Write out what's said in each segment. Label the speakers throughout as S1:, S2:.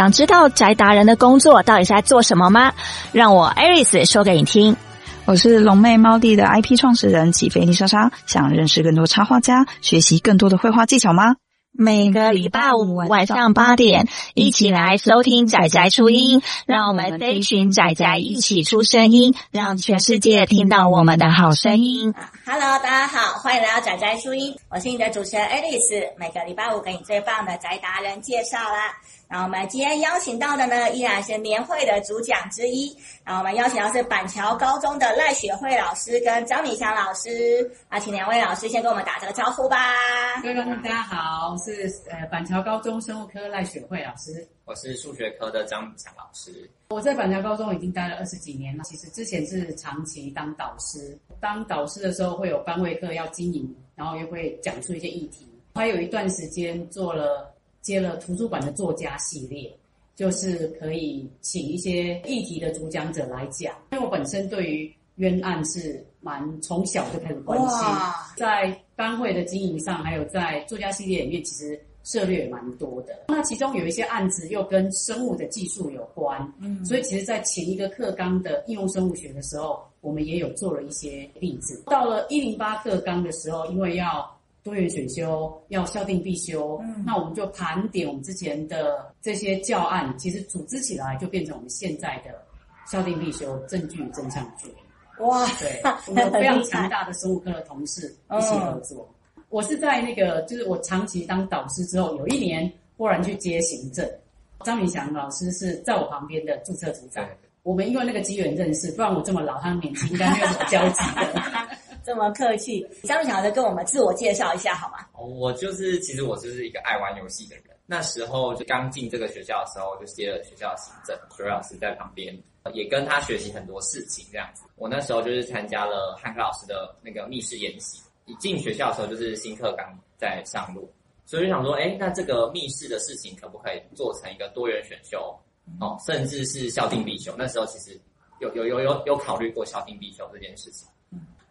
S1: 想知道宅达人的工作到底是在做什么吗？让我 Aris 说给你听。
S2: 我是龙妹猫弟的 IP 创始人起飞丽莎莎，想认识更多插画家，学习更多的绘画技巧吗？
S1: 每个礼拜五晚上八点，一起来收听仔仔初音，让我们这一群仔仔一起出声音，让全世界听到我们的好声音。
S3: Hello，大家好，欢迎来到仔仔初音，我是你的主持人 Alice，每个礼拜五给你最棒的宅达人介绍啦。那我们今天邀请到的呢，依然是年会的主讲之一。那我们邀请到是板桥高中的赖雪慧老师跟张敏祥老师。啊，请两位老师先跟我们打这个招呼吧。
S4: 各位观众大家好，我是呃板桥高中生物科赖雪慧老师。
S5: 我是数学科的张敏祥老师。
S4: 我在板桥高中已经待了二十几年了。其实之前是长期当导师，当导师的时候会有班会课要经营，然后又会讲出一些议题。还有一段时间做了。接了图书馆的作家系列，就是可以请一些议题的主讲者来讲。因为我本身对于冤案是蛮从小就开始关心，在班会的经营上，还有在作家系列里面，其实涉猎也蛮多的。那其中有一些案子又跟生物的技术有关，嗯，所以其实，在前一个课纲的应用生物学的时候，我们也有做了一些例子。到了一零八课纲的时候，因为要多元选修要校定必修，嗯，那我们就盘点我们之前的这些教案，其实组织起来就变成我们现在的校定必修证据与真相助理。哇，对，我们有非常强大的生物科的同事一起合作。嗯、我是在那个，就是我长期当导师之后，有一年忽然去接行政，张明祥老师是在我旁边的注册组长。我们因为那个机缘认识，不然我这么老，他年轻，应该没有什么交集的。
S3: 这么客气，张敏祥再跟我们自我介绍一下好
S5: 吗？我就是，其实我就是一个爱玩游戏的人。那时候就刚进这个学校的时候，就接了学校的行政，学老师在旁边，也跟他学习很多事情这样子。我那时候就是参加了汉克老师的那个密室演习。一进学校的时候，就是新课纲在上路，所以就想说，哎，那这个密室的事情可不可以做成一个多元选修？哦，甚至是校定必修。那时候其实有有有有有考虑过校定必修这件事情。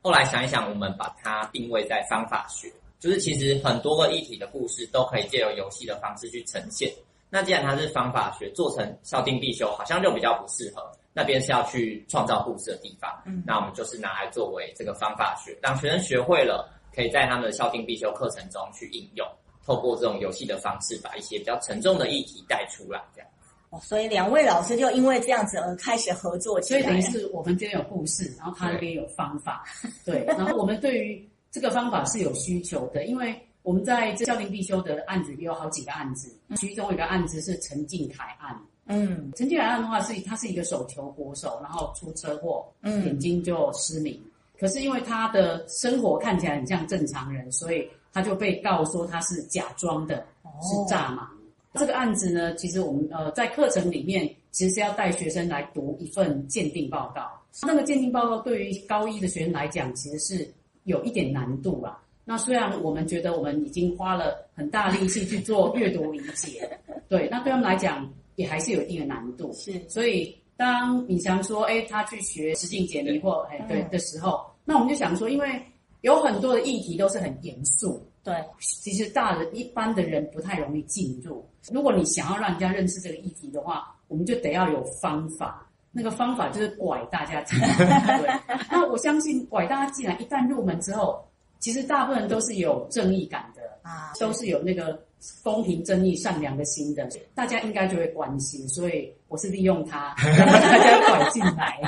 S5: 后来想一想，我们把它定位在方法学，就是其实很多个议题的故事都可以借由游戏的方式去呈现。那既然它是方法学，做成校定必修好像就比较不适合。那边是要去创造故事的地方，嗯，那我们就是拿来作为这个方法学，让学生学会了，可以在他们的校定必修课程中去应用，透过这种游戏的方式，把一些比较沉重的议题带出来，这样。
S3: 哦，所以两位老师就因为这样子而开始合作起来。
S4: 所以等于是我们这边有故事，然后他那边有方法，对。然后我们对于这个方法是有需求的，因为我们在这校订必修的案子也有好几个案子，其中有一个案子是陈静凯案。嗯，陈静凯案的话是他是一个手球国手，然后出车祸，嗯，眼睛就失明。可是因为他的生活看起来很像正常人，所以他就被告说他是假装的，是诈盲。这个案子呢，其实我们呃在课程里面其实是要带学生来读一份鉴定报告。那个鉴定报告对于高一的学生来讲，其实是有一点难度啊。那虽然我们觉得我们已经花了很大力气去做阅读理解，对，那对他们来讲也还是有一定的难度。是，所以当敏祥说，哎，他去学实境解谜或哎对的时候，那我们就想说，因为有很多的议题都是很严肃。对，其实大人一般的人不太容易进入。如果你想要让人家认识这个议题的话，我们就得要有方法。那个方法就是拐大家进来。对，那我相信拐大家进来，一旦入门之后，其实大部分人都是有正义感的啊，都是有那个公平正义、善良的心的，大家应该就会关心。所以我是利用它，让 大家拐进来。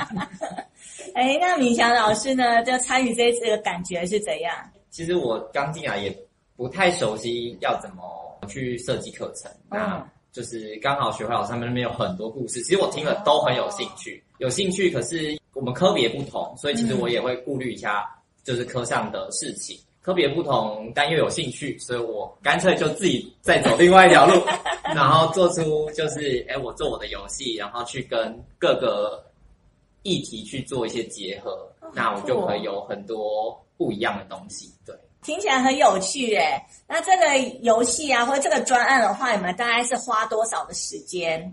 S3: 哎，那敏祥老师呢？就参与这一次的感觉是怎样？
S5: 其实我刚进来也不太熟悉要怎么去设计课程，嗯、那就是刚好学会老师他们那边有很多故事，其实我听了都很有兴趣，有兴趣。可是我们科别不同，所以其实我也会顾虑一下，就是科上的事情。嗯、科别不同，但又有兴趣，所以我干脆就自己再走另外一条路，然后做出就是，哎，我做我的游戏，然后去跟各个议题去做一些结合，哦、那我就可以有很多。不一样的东西，对，
S3: 听起来很有趣诶。那这个游戏啊，或者这个专案的话，你们大概是花多少的时间？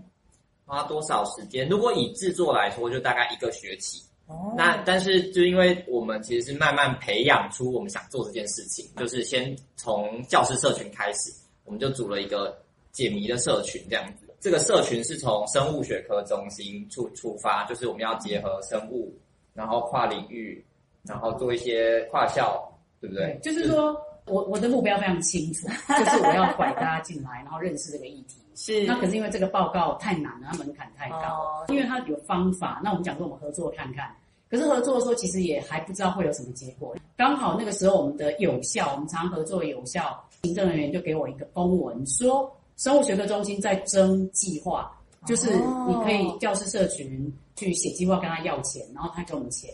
S5: 花多少时间？如果以制作来说，就大概一个学期。哦。那但是就因为我们其实是慢慢培养出我们想做这件事情，就是先从教师社群开始，我们就组了一个解谜的社群这样子。这个社群是从生物学科中心出出发，就是我们要结合生物，然后跨领域，然后做一些跨校，对不对？
S4: 对，就是说我我的目标非常清楚，就是我要拐大家进来，然后认识这个议题。
S3: 是，
S4: 那可是因为这个报告太难了，它门槛太高。哦，因为它有方法，那我们讲说我们合作看看。可是合作的时候，其实也还不知道会有什么结果。刚好那个时候，我们的有效，我们常合作有效行政人员就给我一个公文，说生物学科中心在征计划，就是你可以教师社群去写计划跟他要钱，然后他给我们钱，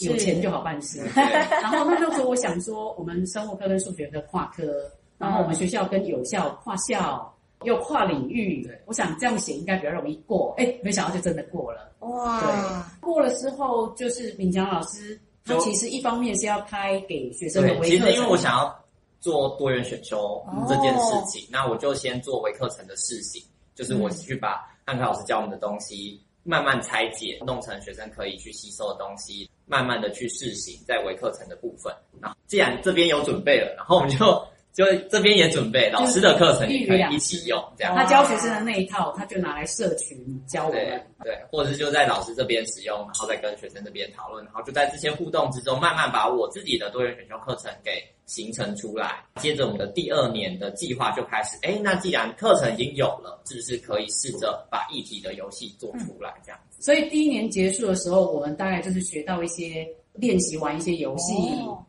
S4: 有钱就好办事。然后那时候我想说，我们生物科跟数学科跨科，然后我们学校跟有效跨校。又跨领域，我想这样写应该比较容易过。哎，没想到就真的过了。哇！对，过了之后就是敏强老师，他其实一方面是要开给学生的微课程。
S5: 其实因为我想要做多元选修这件事情，哦、那我就先做微课程的试行，就是我去把汉克老师教我们的东西慢慢拆解，弄成学生可以去吸收的东西，慢慢的去试行在微课程的部分。然后既然这边有准备了，然后我们就。就这边也准备老师的课程，也可以一起用，这样。
S4: 他教学生的那一套，他就拿来社群教我们。
S5: 对，对，或者是就在老师这边使用，然后再跟学生这边讨论，然后就在这些互动之中，慢慢把我自己的多元选修课程给形成出来。接着我们的第二年的计划就开始，哎，那既然课程已经有了，是不是可以试着把议题的游戏做出来，这样子？
S4: 所以第一年结束的时候，我们大概就是学到一些练习玩一些游戏，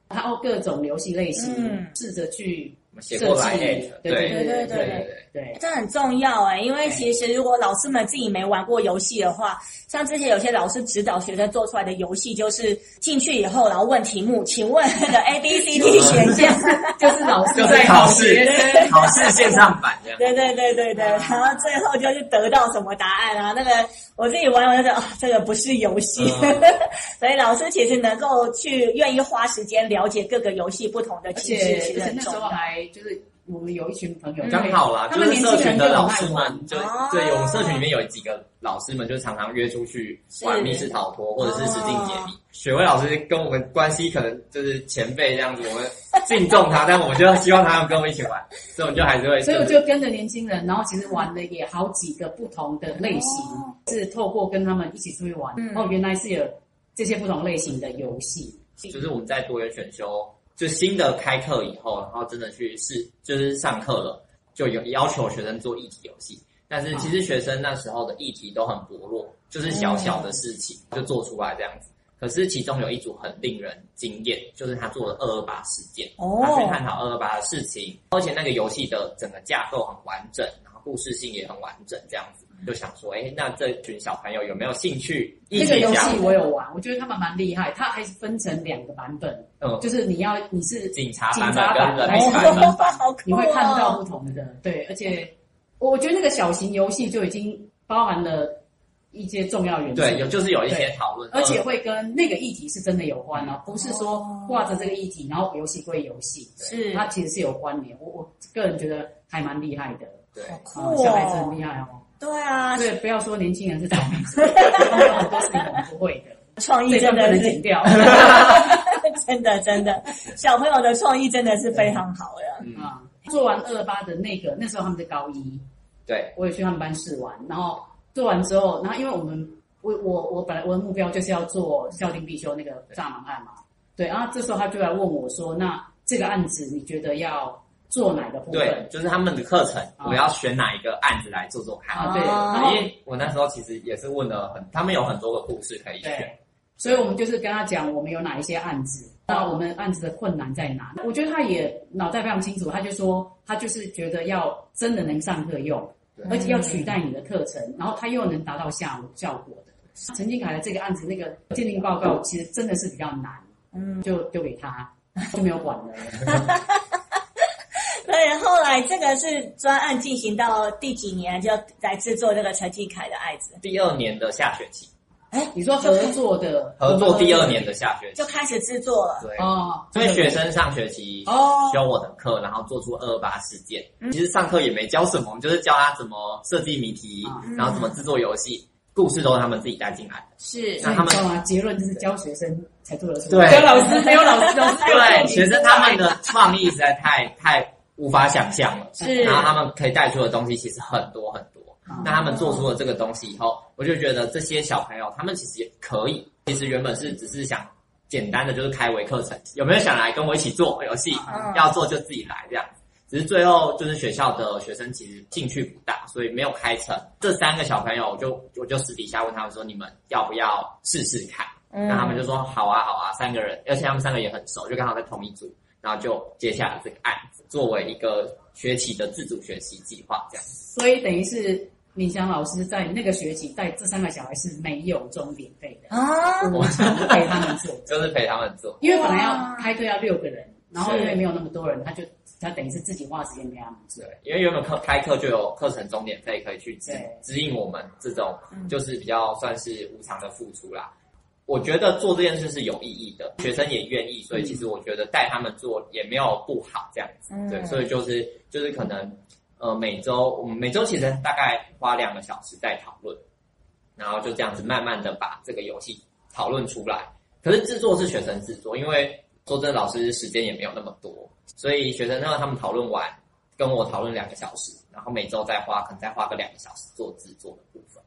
S4: 然后各种游戏类型，试着去。
S5: 写过来，对
S3: 对。对对对对对，这很重要哎，因为其实如果老师们自己没玩过游戏的话，像之前有些老师指导学生做出来的游戏，就是进去以后然后问题目，请问 那个 A B C D 选项，
S4: 就是老师
S5: 就在考试，考试线上版这样。
S3: 对对对对对，然后最后就是得到什么答案啊？那个我自己玩完就觉得啊，这个不是游戏，所以老师其实能够去愿意花时间了解各个游戏不同的机制，其实很重要。
S4: 就是我们有一群朋友，
S5: 刚好啦，就是社群的老师们，就对我们社群里面有几个老师们，就常常约出去玩密室逃脱，或者是实境解谜。雪薇老师跟我们关系可能就是前辈这样子，我们敬重他，但我们就希望他们跟我们一起玩，所以我们就还是会。
S4: 所以我就跟着年轻人，然后其实玩的也好几个不同的类型，是透过跟他们一起出去玩，哦，原来是有这些不同类型的游戏，
S5: 就是我们在多元选修。就新的开课以后，然后真的去试，就是上课了，就有要求学生做议题游戏。但是其实学生那时候的议题都很薄弱，就是小小的事情就做出来这样子。可是其中有一组很令人惊艳，就是他做了二二八事件，他去探讨二二八的事情，而且那个游戏的整个架构很完整，然后故事性也很完整，这样子。就想说，哎，那这群小朋友有没有兴趣？
S4: 这个游戏我有玩，我觉得他们蛮厉害。它还是分成两个版本，嗯，就是你要你是
S5: 警察
S4: 警察版
S5: 跟
S4: 还是人民版，你会看到不同的。对，而且我觉得那个小型游戏就已经包含了一些重要元素。
S5: 对，有就是有一些讨论，
S4: 而且会跟那个议题是真的有关哦，不是说挂着这个议题，然后游戏归游戏，是它其实是有关联。我我个人觉得还蛮厉害的，
S5: 对，
S4: 小孩子很厉害哦。
S3: 对啊，
S4: 对，不要说年轻人是草莓，很多事情我们不会的，
S3: 创意真的能剪掉，真的真的，小朋友的创意真的是非常好的
S4: 啊！做完二八的那个，那时候他们在高一，
S5: 对，
S4: 我也去他们班试玩，然后做完之后，然后因为我们我我我本来我的目标就是要做校定必修那个诈盲案嘛，对，然后这时候他就来问我说：“那这个案子你觉得要？”做哪个部分？
S5: 对，就是他们的课程，我要选哪一个案子来做做看。
S4: 啊，对，
S5: 因为我那时候其实也是问了很，他们有很多个故事可以选，
S4: 所以我们就是跟他讲，我们有哪一些案子，那我们案子的困难在哪？我觉得他也脑袋非常清楚，他就说他就是觉得要真的能上课用，而且要取代你的课程，然后他又能达到效效果的。陈金凯的这个案子，那个鉴定报告其实真的是比较难，嗯，就丢给他，就没有管了。
S3: 对，后来这个是专案进行到第几年就来制作这个陈继凯的案子？
S5: 第二年的下学期。
S4: 哎，你说合作的
S5: 合作第二年的下学期
S3: 就开始制作了。
S5: 对哦，所以学生上学期哦修我的课，然后做出二二八事件。其实上课也没教什么，我们就是教他怎么设计谜题，然后怎么制作游戏，故事都是他们自己带进来的。
S3: 是，
S4: 那他们结论就是教学生才做的事。
S5: 对，
S4: 教老师没有老师，老师
S5: 对学生他们的创意实在太太。无法想象了，是，然后他们可以带出的东西其实很多很多，那他们做出了这个东西以后，我就觉得这些小朋友他们其实也可以。其实原本是只是想简单的就是开微课程，有没有想来跟我一起做游戏？要做就自己来这样。只是最后就是学校的学生其实兴趣不大，所以没有开成。这三个小朋友，我就我就私底下问他们说：“你们要不要试试看？”嗯，那他们就说：“好啊，好啊。”三个人，而且他们三个也很熟，就刚好在同一组，然后就接下了这个案子，作为一个学期的自主学习计划这样。
S4: 所以等于是敏祥老师在那个学期带这三个小孩是没有钟点费的啊，我们陪他们做，
S5: 就是陪他们做，
S4: 因为本来要开课要六个人，然后因为没有那么多人，他就。他等于是自己花时间给他们做，
S5: 对，因为原本课开课就有课程钟点费可以去指指引我们这种，就是比较算是无偿的付出啦。嗯、我觉得做这件事是有意义的，学生也愿意，所以其实我觉得带他们做也没有不好这样子，嗯、对，所以就是就是可能呃每周我们每周其实大概花两个小时在讨论，然后就这样子慢慢的把这个游戏讨论出来。可是制作是学生制作，因为说真的，老师时间也没有那么多。所以学生让他们讨论完，跟我讨论两个小时，然后每周再花可能再花个两个小时做制作的部分。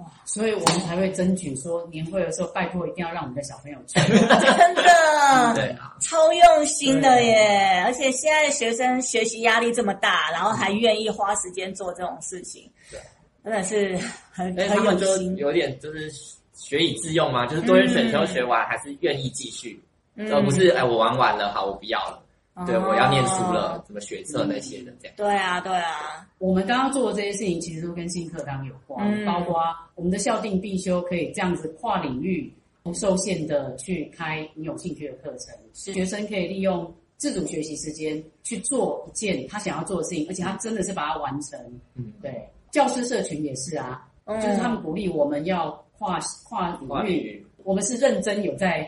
S4: 哇！所以我们才会争取说年会的时候，拜托一定要让我们的小朋友去。
S3: 真的，对啊，超用心的耶！而且现在的学生学习压力这么大，然后还愿意花时间做这种事情，对，真的是很很用心。
S5: 有点就是学以致用嘛，就是多元选修学完还是愿意继续，嗯、而不是哎我玩完了，好我不要了。对，我要念书了，怎么学测那些的这样。
S3: 对啊，对啊。
S4: 我们刚刚做的这些事情，其实都跟新课纲有关，嗯、包括我们的校定必修可以这样子跨领域、不受限的去开你有兴趣的课程，是学生可以利用自主学习时间去做一件他想要做的事情，而且他真的是把它完成。嗯，对。教师社群也是啊，嗯、就是他们鼓励我们要跨跨领域，我们是认真有在。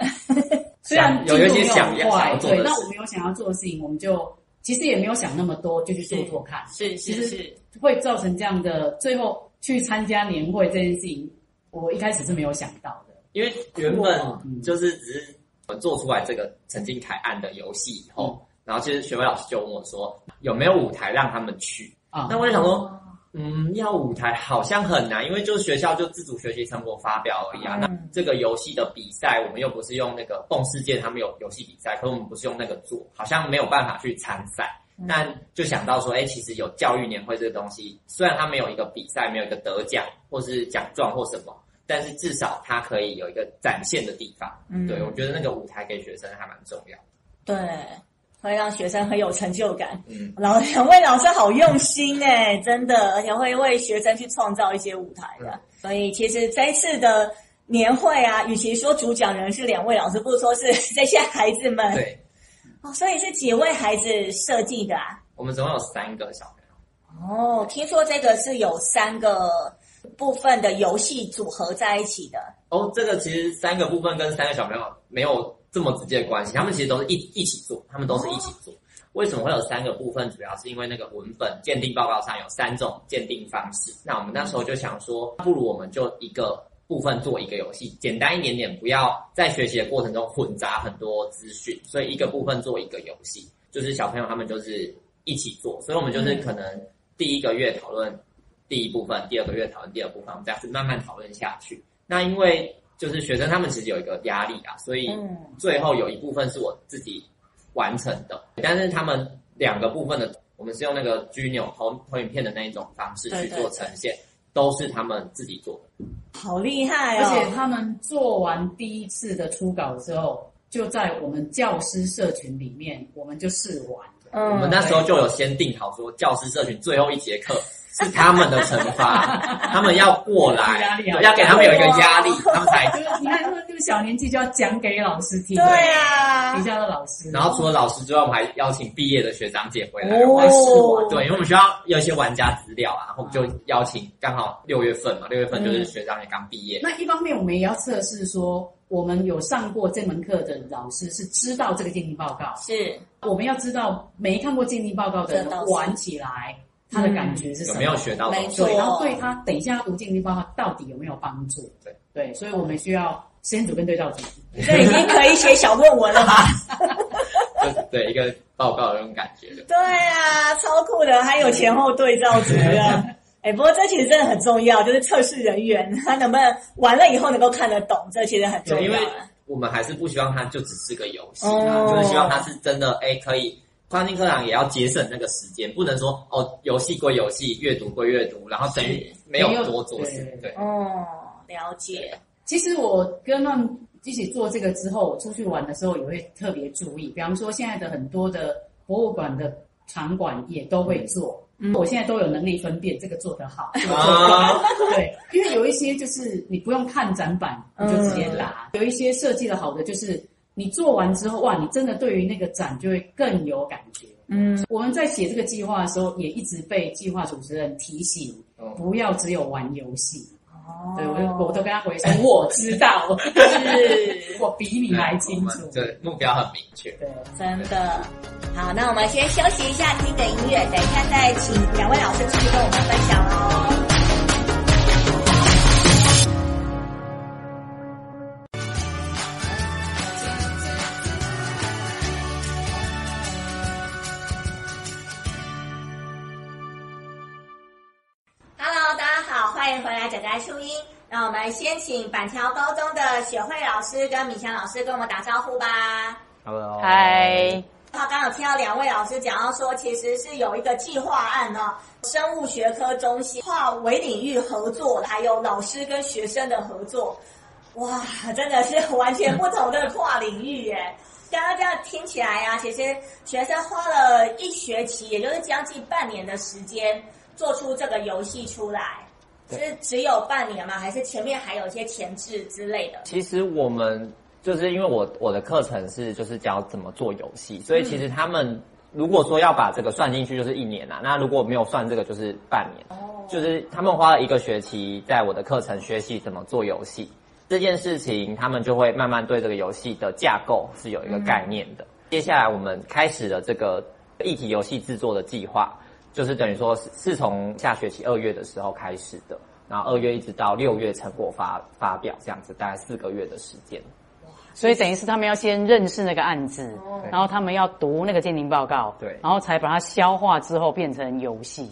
S4: 虽然有一些想要对，那我们有想要做的事情，我们就其实也没有想那么多，就去做做看。
S3: 是是是，是
S4: 会造成这样的，最后去参加年会这件事情，我一开始是没有想到的。
S5: 因为原本就是只是我做出来这个曾经凯案的游戏以后，嗯、然后其实学妹老师就问我说，有没有舞台让他们去啊？那我就想说。嗯，要舞台好像很难，因为就是学校就自主学习成果发表而已啊。嗯、那这个游戏的比赛，我们又不是用那个蹦世界，他们有游戏比赛，可是我们不是用那个做，好像没有办法去参赛。嗯、但就想到说，哎、欸，其实有教育年会这个东西，虽然它没有一个比赛，没有一个得奖或是奖状或什么，但是至少它可以有一个展现的地方。嗯，对，我觉得那个舞台给学生还蛮重要
S3: 的。对。会让学生很有成就感。嗯，老两位老师好用心哎，真的，而且会为学生去创造一些舞台的。嗯、所以其实这一次的年会啊，与其说主讲人是两位老师，不如说是 这些孩子们。
S5: 对。
S3: 哦，所以是几位孩子设计的啊？
S5: 我们总共有三个小朋友。
S3: 哦，听说这个是有三个部分的游戏组合在一起的。
S5: 哦，这个其实三个部分跟三个小朋友没有。这么直接的关系，他们其实都是一一起做，他们都是一起做。为什么会有三个部分？主要是因为那个文本鉴定报告上有三种鉴定方式。那我们那时候就想说，不如我们就一个部分做一个游戏，简单一点点，不要在学习的过程中混杂很多资讯。所以一个部分做一个游戏，就是小朋友他们就是一起做。所以我们就是可能第一个月讨论第一部分，第二个月讨论第二部分，我们这样子慢慢讨论下去。那因为就是学生他们其实有一个压力啊，所以最后有一部分是我自己完成的，但是他们两个部分的，我们是用那个 G 扭投投影片的那一种方式去做呈现，都是他们自己做的，
S3: 好厉害哦！
S4: 而且他们做完第一次的初稿之后，就在我们教师社群里面，我们就试玩。
S5: 嗯，我们那时候就有先定好说，教师社群最后一节课。是他们的惩罚，他们要过来，要给他们有一个压力，他们才
S4: 就是你看，他们这个小年纪就要讲给老师听，
S3: 对啊，
S4: 底下的老师。
S5: 然后除了老师之外，我们还邀请毕业的学长姐回来玩试玩，对，因为我们需要有一些玩家资料啊，然后我们就邀请，刚好六月份嘛，六月份就是学长也刚毕业。
S4: 那一方面我们也要测试说，我们有上过这门课的老师是知道这个鉴定报告，
S3: 是。
S4: 我们要知道没看过鉴定报告的人玩起来。他的感觉是什么？
S5: 有没有学到？
S3: 没错。
S4: 然后对他等一下读鉴定报告到底有没有帮助？对对，所以我们需要实验组跟对照组。
S3: 这已经可以写小论文了吧？
S5: 对，一个报告的那种感觉。
S3: 对啊，超酷的，还有前后对照组的。哎，不过这其实真的很重要，就是测试人员他能不能玩了以后能够看得懂，这其实很重要。
S6: 因为我们还是不希望它就只是个游戏，哦、就是希望它是真的，哎，可以跨境课堂也要节省那个时间，不能说哦，游戏归游戏，阅读归阅读，然后等于没有多做事。对，对
S3: 哦，了解。
S4: 其实我跟他们一起做这个之后，我出去玩的时候也会特别注意，比方说现在的很多的博物馆的场馆也都会做。嗯，我现在都有能力分辨这个做得好，这个做得好。对，因为有一些就是你不用看展板，你就直接拿；有一些设计的好的，就是你做完之后，哇，你真的对于那个展就会更有感觉。嗯，我们在写这个计划的时候，也一直被计划主持人提醒，不要只有玩游戏。哦，对，我我都跟他回说，我知道，是 我比你还清楚。
S6: 对，目标很明确。
S3: 对，真的。好，那我们先休息一下，听个音乐，等一下再请两位老师继续跟我们分享喽。那我们先请板桥高中的雪慧老师跟米强老师跟我们打招呼吧。
S5: Hello，嗨。
S3: 他刚刚有听到两位老师讲到说，其实是有一个计划案呢，生物学科中心跨微领域合作，还有老师跟学生的合作。哇，真的是完全不同的跨领域耶！刚刚这样听起来啊，其实学生花了一学期，也就是将近半年的时间，做出这个游戏出来。是只有半年吗？还是前面还有一些前置之类的？
S5: 其实我们就是因为我我的课程是就是教怎么做游戏，所以其实他们如果说要把这个算进去，就是一年啊。那如果没有算这个，就是半年。哦，就是他们花了一个学期在我的课程学习怎么做游戏这件事情，他们就会慢慢对这个游戏的架构是有一个概念的。嗯、接下来我们开始了这个一体游戏制作的计划。就是等于说是是从下学期二月的时候开始的，然后二月一直到六月成果发发表这样子，大概四个月的时间。
S7: 所以等于是他们要先认识那个案子，然后他们要读那个鉴定报告，对，然后才把它消化之后变成游戏。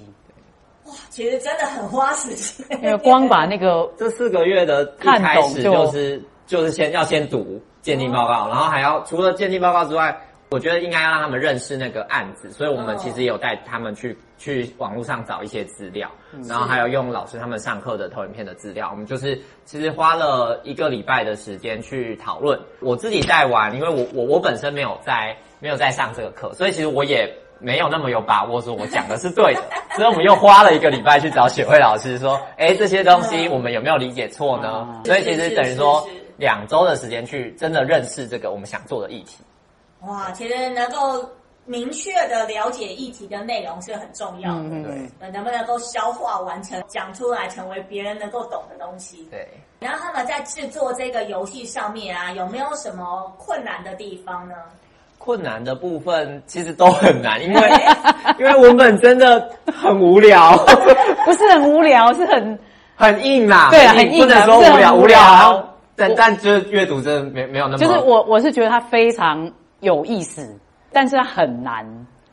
S3: 哇，其实真的很花时间。
S7: 因为光把那个
S5: 这四个月的看懂就是就是先要先读鉴定报告，然后还要除了鉴定报告之外。我觉得应该要让他们认识那个案子，所以我们其实也有带他们去去网络上找一些资料，然后还有用老师他们上课的投影片的资料。我们就是其实花了一个礼拜的时间去讨论。我自己带完，因为我我我本身没有在没有在上这个课，所以其实我也没有那么有把握说我讲的是对的。所以我们又花了一个礼拜去找雪慧老师说，哎，这些东西我们有没有理解错呢？所以其实等于说两周的时间去真的认识这个我们想做的议题。
S3: 哇，其实能够明确的了解议题的内容是很重要的，嗯、对，能不能够消化完成，讲出来成为别人能够懂的东西，
S5: 对。
S3: 然后他们在制作这个游戏上面啊，有没有什么困难的地方呢？
S5: 困难的部分其实都很难，因为 因为文本真的很无聊，
S7: 不是很无聊，是很
S5: 很硬啦，
S7: 对啊，很硬，
S5: 不能说无聊，无聊但但就是阅读真的没没有那么，
S7: 就是我我是觉得它非常。有意思，但是它很难，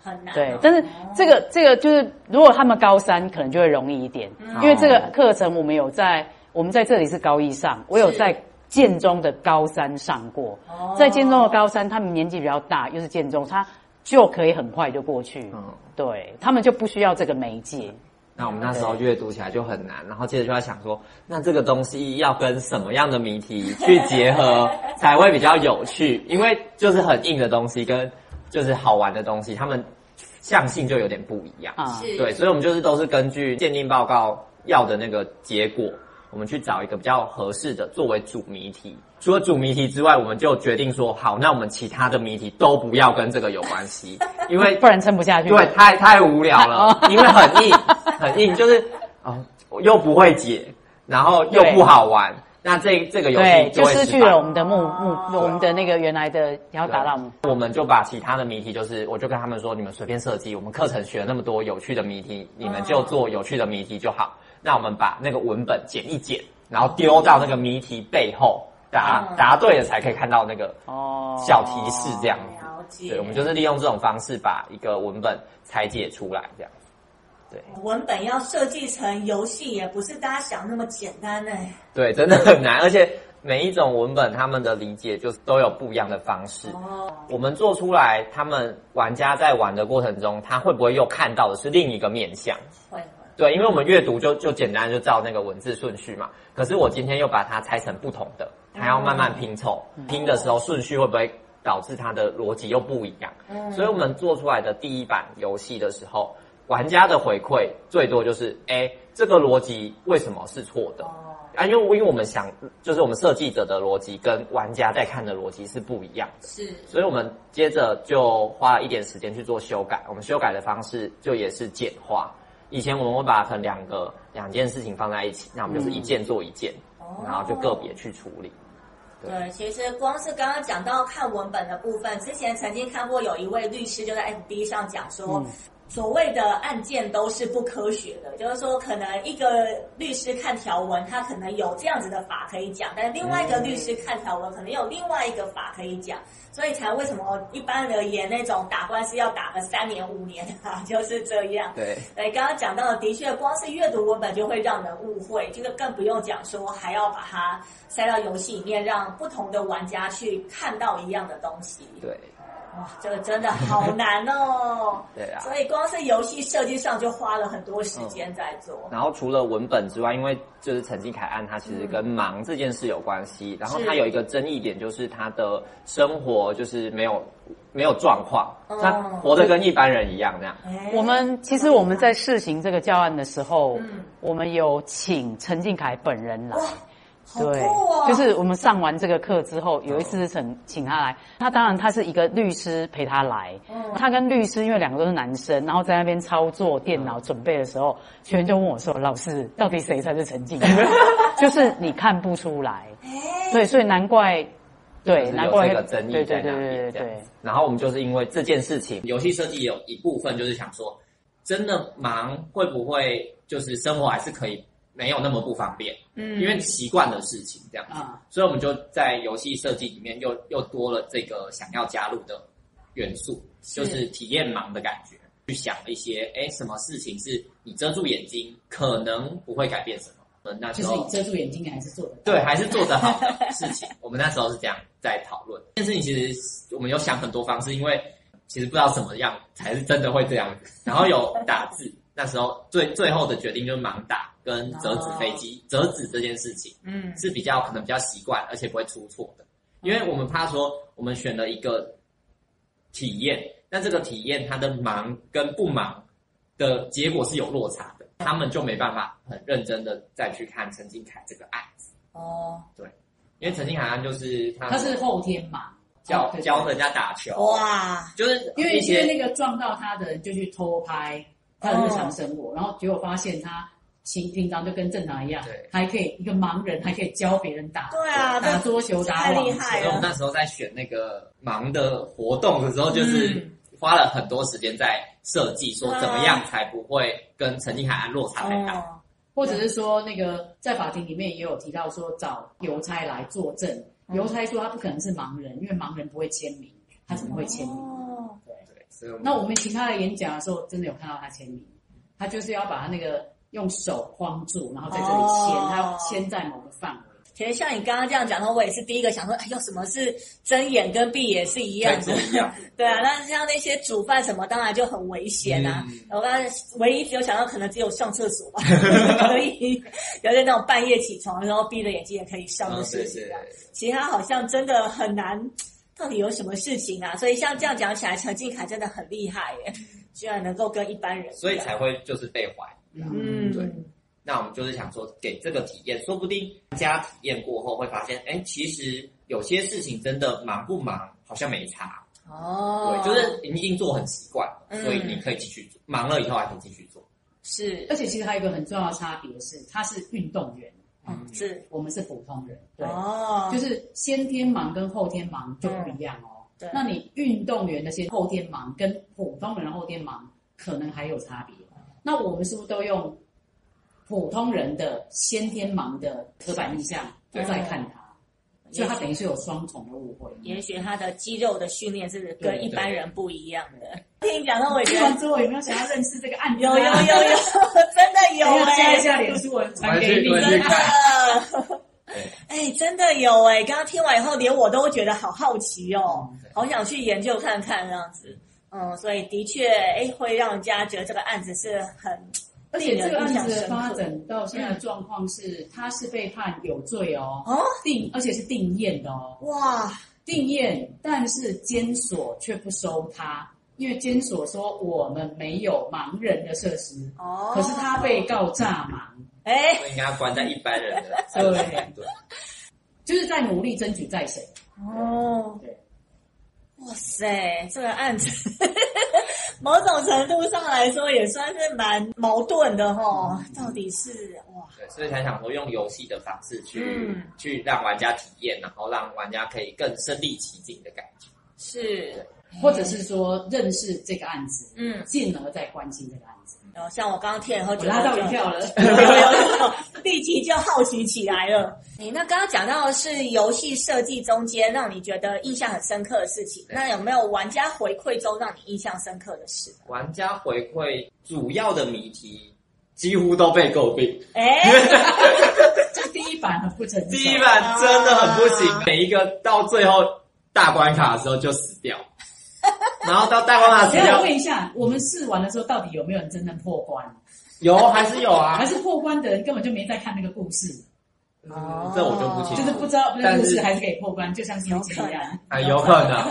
S3: 很难。
S7: 对，但是这个这个就是，如果他们高三可能就会容易一点，嗯、因为这个课程我们有在，我们在这里是高一上，我有在建中的高三上过，是在建中的高三，他们年纪比较大，又是建中，他就可以很快就过去，嗯，对他们就不需要这个媒介。
S5: 那我们那时候阅读起来就很难，然后接着就在想说，那这个东西要跟什么样的谜题去结合 才会比较有趣？因为就是很硬的东西跟就是好玩的东西，他们向性就有点不一样啊。对，所以我们就是都是根据鉴定报告要的那个结果，我们去找一个比较合适的作为主谜题。除了主谜题之外，我们就决定说，好，那我们其他的谜题都不要跟这个有关系，因为
S7: 不然撑不下去。
S5: 对，太太无聊了，因为很硬，很硬，就是啊，又不会解，然后又不好玩，那这这个游戏
S7: 就失去了我们的目目，我们的那个原来的要达到。
S5: 我们就把其他的谜题，就是我就跟他们说，你们随便设计，我们课程学了那么多有趣的谜题，你们就做有趣的谜题就好。那我们把那个文本剪一剪，然后丢到那个谜题背后。答答对了才可以看到那个哦小提示这样子，对，我们就是利用这种方式把一个文本拆解出来这样子。
S8: 对，
S3: 文本要设计成游戏，也不是大家想那么简单呢。
S8: 对，真的很难，而且每一种文本他们的理解就是都有不一样的方式。哦，我们做出来，他们玩家在玩的过程中，他会不会又看到的是另一个面向？会。对，因为我们阅读就就简单就照那个文字顺序嘛。可是我今天又把它拆成不同的，还要慢慢拼凑，拼的时候顺序会不会导致它的逻辑又不一样？嗯，所以我们做出来的第一版游戏的时候，玩家的回馈最多就是，哎，这个逻辑为什么是错的？啊，因为因为我们想，就是我们设计者的逻辑跟玩家在看的逻辑是不一样的，是，所以我们接着就花了一点时间去做修改。我们修改的方式就也是简化。以前我们会把它两个两件事情放在一起，那我们就是一件做一件，嗯、然后就个别去处理。
S3: 对，对，其实光是刚刚讲到看文本的部分，之前曾经看过有一位律师就在 FB 上讲说。嗯所谓的案件都是不科学的，就是说，可能一个律师看条文，他可能有这样子的法可以讲，但是另外一个律师看条文，可能有另外一个法可以讲，所以才为什么一般而言那种打官司要打个三年五年啊，就是这样。对，对，刚刚讲到的，的确，光是阅读文本就会让人误会，这个更不用讲说还要把它塞到游戏里面，让不同的玩家去看到一样的东西。
S8: 对。
S3: 哇，这个真的好难哦！
S8: 对啊，
S3: 所以光是游戏设计上就花了很多时间在做。
S8: 嗯。然后除了文本之外，因为就是陈进凯案，他其实跟忙这件事有关系。嗯、然后他有一个争议点，就是他的生活就是没有没有状况，他活得跟一般人一样那样。
S7: 我们其实我们在试行这个教案的时候，嗯、我们有请陈进凯本人来。对，就是我们上完这个课之后，有一次是请请他来，他当然他是一个律师陪他来，他跟律师因为两个都是男生，然后在那边操作电脑准备的时候，学员就问我说：“老师，到底谁才是陈静？” 就是你看不出来，对，所以难怪，对，难怪
S8: 这个争议在那边。对对对对对。然后我们就是因为这件事情，
S5: 游戏设计有一部分就是想说，真的忙会不会就是生活还是可以。没有那么不方便，嗯，因为习惯的事情这样子，嗯、所以我们就在游戏设计里面又又多了这个想要加入的元素，是就是体验盲的感觉，去想一些，哎，什么事情是你遮住眼睛可能不会改变什么？嗯，那时候
S4: 就是你遮住眼睛还是做的
S5: 对，还是做得好的事情。我们那时候是这样在讨论这件事情，其实我们有想很多方式，因为其实不知道怎么样才是真的会这样子，然后有打字。那时候最最后的决定就是盲打跟折纸飞机，折纸这件事情，嗯，是比较可能比较习惯，而且不会出错的，因为我们怕说我们选了一个体验，那这个体验它的盲跟不盲的结果是有落差的，他们就没办法很认真的再去看陈金凯这个案子。哦，对，因为陈金凯案就是他
S4: 他是后天盲，
S5: 教教人家打球，
S3: 哇，
S5: 就是
S4: 因为因为那个撞到他的人就去偷拍。他的日常生活，然后结果发现他平平常就跟正常一样，对，还可以一个盲人还可以教别人打，
S3: 对啊，
S4: 打桌球打
S3: 网球。
S5: 所以我们那时候在选那个盲的活动的时候，就是花了很多时间在设计，说怎么样才不会跟陈金海岸落差太大，
S4: 或者是说那个在法庭里面也有提到说找邮差来作证，邮差说他不可能是盲人，因为盲人不会签名，他怎么会签名？那我们请他来演讲的时候，真的有看到他签名，他就是要把他那个用手框住，然后在这里签，哦、他要签在某个范围。
S3: 其实像你刚刚这样讲的话，我也是第一个想说，哎呦，什么是睁眼跟闭眼是一样的？对啊，那像那些煮饭什么，当然就很危险啊。嗯、我刚才唯一只有想到，可能只有上厕所吧，可以有些那种半夜起床然后闭着眼睛也可以上的事情啊。其他好像真的很难。到底有什么事情啊？所以像这样讲起来，陈进凯真的很厉害耶，居然能够跟一般人，
S5: 所以才会就是被怀疑。嗯，对。那我们就是想说，给这个体验，说不定大家体验过后会发现，哎，其实有些事情真的忙不忙好像没差。哦，对，就是你已经做很习惯，所以你可以继续做，忙了以后还可以继续做。
S3: 是，
S4: 而且其实还有一个很重要的差别是，他是运动员。
S3: 嗯，是。
S4: 我们是普通人，对，哦，就是先天盲跟后天盲就不一样哦。对，那你运动员那些后天盲跟普通人后天盲可能还有差别。那我们是不是都用普通人的先天盲的刻板印象在看他？所以他等于是有双重的误会。
S3: 也许他的肌肉的训练是跟一般人不一样的。听你讲到，我
S4: 听完之后有没有想要认识这个案子？
S3: 有有有有，真的有哎！
S4: 加一下脸书，我传给你。
S3: 真的，哎，真的有哎！刚刚听完以后，连我都觉得好好奇哦，好想去研究看看这样子。嗯，所以的确，哎，会让人家觉得这个案子是很。
S4: 而且这个案子的发展到现在的状况是，嗯、他是被判有罪哦，哦？定，而且是定验的哦，哇，定验，但是监所却不收他，因为监所说我们没有盲人的设施，哦，可是他被告诈盲，
S5: 哎，应该要关在一般人的，对。
S4: 对，就是在努力争取再审，哦，对。
S3: 哇塞，这个案子某种程度上来说也算是蛮矛盾的哈。到底是哇，
S5: 对，所以才想说用游戏的方式去、嗯、去让玩家体验，然后让玩家可以更身临其境的感觉。
S3: 是，
S4: 或者是说认识这个案子，嗯，进而再关心这个案子。
S3: 然后像我刚刚听了以后，
S4: 拉到一跳了，
S3: 立即就好奇起来了。你那刚刚讲到的是游戏设计中间让你觉得印象很深刻的事情，那有没有玩家回馈中让你印象深刻的事？
S5: 玩家回馈主要的谜题几乎都被诟病，哎，
S4: 这第一版很不成，
S5: 第一版真的很不行，每一个到最后大关卡的时候就死掉。然后到大关卡死掉。
S4: 我问一下，我们试完的时候到底有没有人真正破关？
S5: 有还是有啊？
S4: 还是破关的人根本就没在看那个故事？
S5: 哦，这我就不清楚。
S4: 就是不知道那个故事还是可以破关，就像是有可能
S5: 啊，有可能。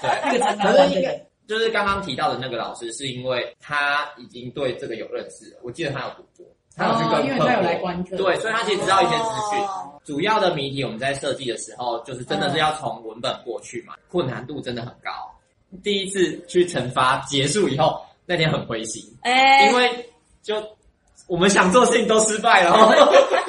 S5: 对，
S4: 那个真的。
S5: 就是刚刚提到的那个老师，是因为他已经对这个有认识了。我记得他有读过，他有去跟
S4: 因为他有来观课，
S5: 对，所以他其实知道一些资讯。主要的谜题我们在设计的时候，就是真的是要从文本过去嘛，困难度真的很高。第一次去惩罚结束以后，那天很灰心，哎，因为就我们想做事情都失败了。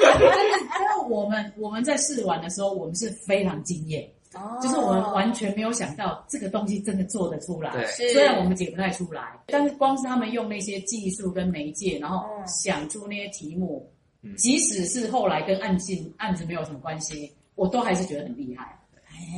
S4: 但是，因为我们我们在试玩的时候，我们是非常惊艳，哦，就是我们完全没有想到这个东西真的做得出来。对，虽然我们解不太出来，但是光是他们用那些技术跟媒介，然后想出那些题目，嗯，即使是后来跟案件案子没有什么关系，我都还是觉得很厉害。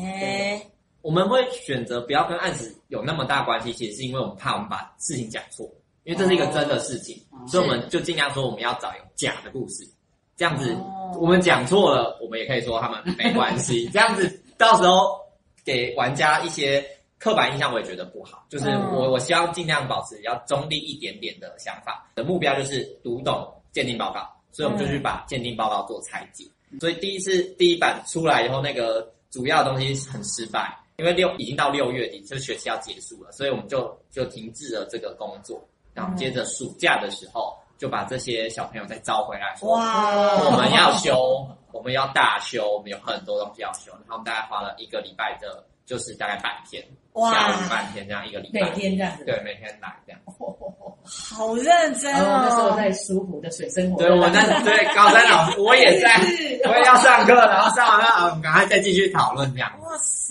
S5: 哎。我们会选择不要跟案子有那么大关系，其实是因为我们怕我们把事情讲错，因为这是一个真的事情，哦、所以我们就尽量说我们要找有假的故事，这样子我们讲错了，我们也可以说他们没关系，这样子到时候给玩家一些刻板印象，我也觉得不好。就是我我希望尽量保持要中立一点点的想法，的目标就是读懂鉴定报告，所以我们就去把鉴定报告做拆解。所以第一次第一版出来以后，那个主要的东西很失败。因为六已经到六月底，就学期要结束了，所以我们就就停滞了这个工作。然后接着暑假的时候，就把这些小朋友再招回来说，哇，我们要修，我们要大修，我们有很多东西要修。然后我们大概花了一个礼拜的，就是大概半天，哇，下午半天这样一个礼拜，
S4: 每天这样子，
S5: 对，每天来这样。
S3: 好认真哦！
S4: 那时候在舒服的水生活。
S5: 对，我那对高三老师，我也在，我也要上课，然后上完了，我们赶快再继续讨论这样。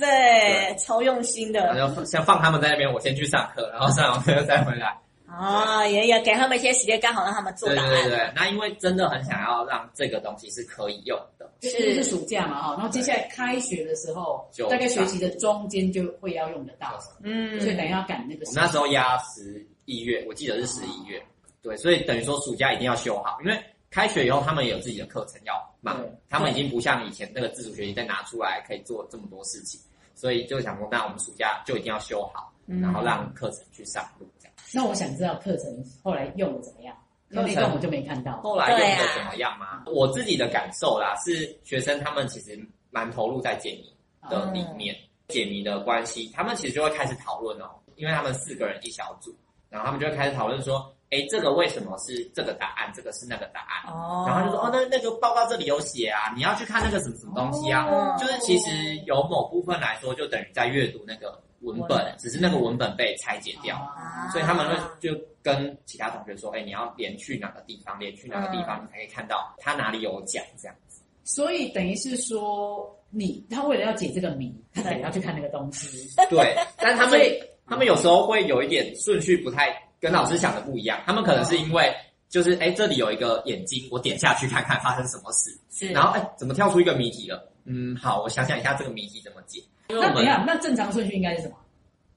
S3: 哇塞，超用心的。
S5: 然后先放他们在那边，我先去上课，然后上完课再回来。
S3: 啊，也也给他们一些时间，刚好让他们做答案。
S5: 对对对，那因为真的很想要让这个东西是可以用的，
S4: 是。是暑假嘛哈，然后接下来开学的时候，大概学习的中间就会要用得到，嗯，所以等于要赶那个。
S5: 我那时候压十一月，我记得是十一月，对，所以等于说暑假一定要修好，因为开学以后他们也有自己的课程要忙，他们已经不像以前那个自主学习再拿出来可以做这么多事情，所以就想说，那我们暑假就一定要修好，然后让课程去上路。
S4: 那我想知道课程后来用的怎么样？那段我就没看到。
S5: 后来用的怎么样吗？啊、我自己的感受啦，是学生他们其实蛮投入在解谜的里面，嗯、解谜的关系，他们其实就会开始讨论哦，因为他们四个人一小组，然后他们就会开始讨论说，诶，这个为什么是这个答案，这个是那个答案？哦，然后就说，哦，那那个报告这里有写啊，你要去看那个什么什么东西啊？哦、就是其实有某部分来说，就等于在阅读那个。文本只是那个文本被拆解掉，哦、所以他们会就跟其他同学说：“哎、欸，你要连去哪个地方，连去哪个地方，你才可以看到他哪里有讲这样子。”
S4: 所以等于是说，你他为了要解这个谜，他得要去看那个东西。
S5: 对，但他们他们有时候会有一点顺序不太跟老师想的不一样，他们可能是因为就是哎，这里有一个眼睛，我点下去看看发生什么事。
S3: 是，
S5: 然后哎，怎么跳出一个谜题了？嗯，好，我想想一下这个谜题怎么解。因为我们
S4: 那等一下，那正常顺序应该是什么？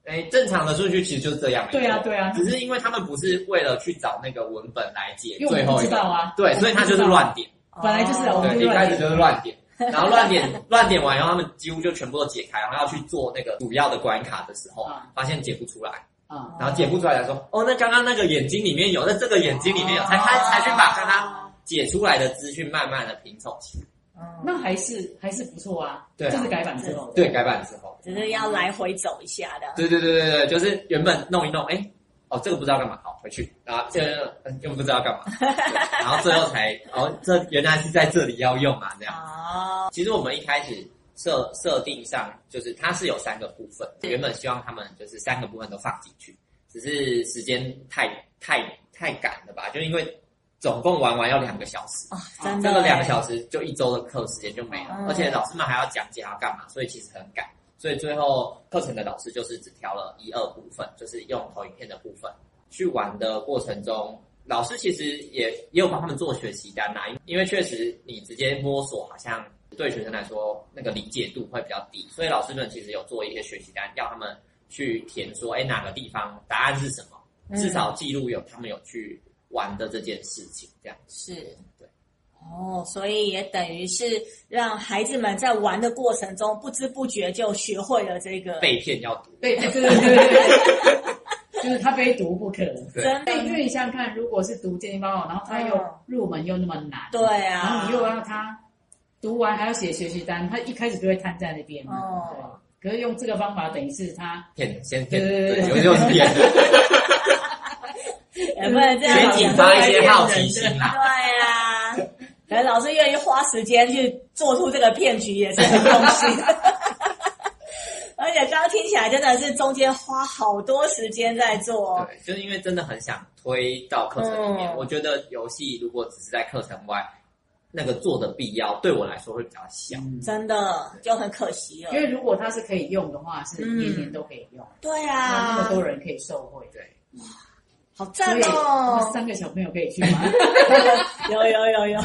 S5: 哎，正常的顺序其实就是这样。
S4: 对啊，对啊，
S5: 只是因为他们不是为了去找那个文本来解
S4: 因为我不知道啊。
S5: 对，所以他就是乱点。
S4: 本来就是
S3: 哦
S5: 对，一开始就是乱点，然后乱点乱点完以后，他们几乎就全部都解开，然后要去做那个主要的关卡的时候，发现解不出来。
S4: 啊，
S5: 然后解不出来，才说哦，那刚刚那个眼睛里面有，那这个眼睛里面有，才开才去把刚刚解出来的资讯慢慢的拼凑起来。
S4: 那还是还是不错啊。对，这是改版之后。
S5: 对，改版之后，
S3: 只是要来回走一下的。
S5: 对对对对对，就是原本弄一弄，哎，哦，这个不知道干嘛，好回去，然后这又不知道干嘛，然后最后才，哦，这原来是在这里要用啊，这样。哦。其实我们一开始。设设定上就是它是有三个部分，原本希望他们就是三个部分都放进去，只是时间太太太赶了吧？就因为总共玩完要两个小时
S3: 啊，真
S5: 的，这个两个小时就一周的课时间就没了，而且老师们还要讲解要干嘛，所以其实很赶，所以最后课程的老师就是只挑了一二部分，就是用投影片的部分去玩的过程中，老师其实也也有帮他们做学习单呐，因为确实你直接摸索好像。对学生来说，那个理解度会比较低，所以老师们其实有做一些学习单，要他们去填说，哎，哪个地方答案是什么？至少记录有他们有去玩的这件事情，这样
S3: 是
S5: 对。
S3: 哦，所以也等于是让孩子们在玩的过程中，不知不觉就学会了这个
S5: 被骗要读，
S4: 对对对对对，就是他非读不可。
S3: 真的，
S4: 因为你想想看，如果是读建议报告，然后他又入门又那么难，
S3: 对啊，
S4: 然后你又让他。读完还要写学习单，他一开始就会瘫在那边。哦，可是用这个方法，等于是他
S5: 骗先骗，对对对，有就是骗。
S3: 也不能这样，
S5: 先引发一些好奇心啦。
S3: 对啊，可能老师愿意花时间去做出这个骗局，也是很用心。而且刚刚听起来真的是中间花好多时间在做。
S5: 对，就是因为真的很想推到课程里面。我觉得游戏如果只是在课程外。那个做的必要对我来说会比较小，
S3: 嗯、真的就很可惜了。
S4: 因为如果它是可以用的话，是年年都可以用。
S3: 嗯、对啊，
S4: 那么多人可以受惠。
S5: 对，
S3: 哇，好赞哦！
S4: 三个小朋友可以去吗？
S3: 有有有有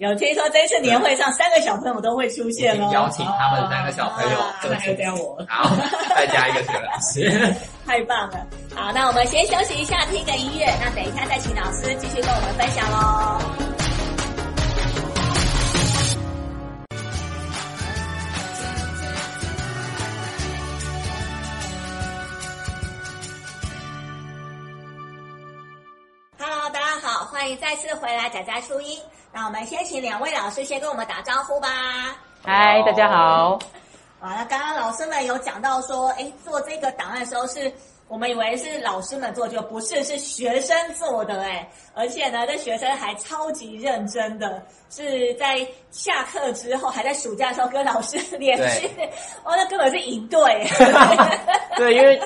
S3: 有，听说这次年会上三个小朋友都会出现哦。
S5: 邀请他们三个小朋友，
S4: 再加我，
S5: 好，再加一个学老师，
S3: 太棒了。好，那我们先休息一下，听个音乐。那等一下再请老师继续跟我们分享喽。欢迎再次回来，仔仔初一。那我们先请两位老师先跟我们打招呼吧。
S7: 嗨，大家好。
S3: 啊，那刚刚老师们有讲到说，哎，做这个档案的时候是，我们以为是老师们做，就不是，是学生做的哎。而且呢，这学生还超级认真的，是在下课之后，还在暑假的时候跟老师 联系。哦，那根本是营队。
S8: 对，因为。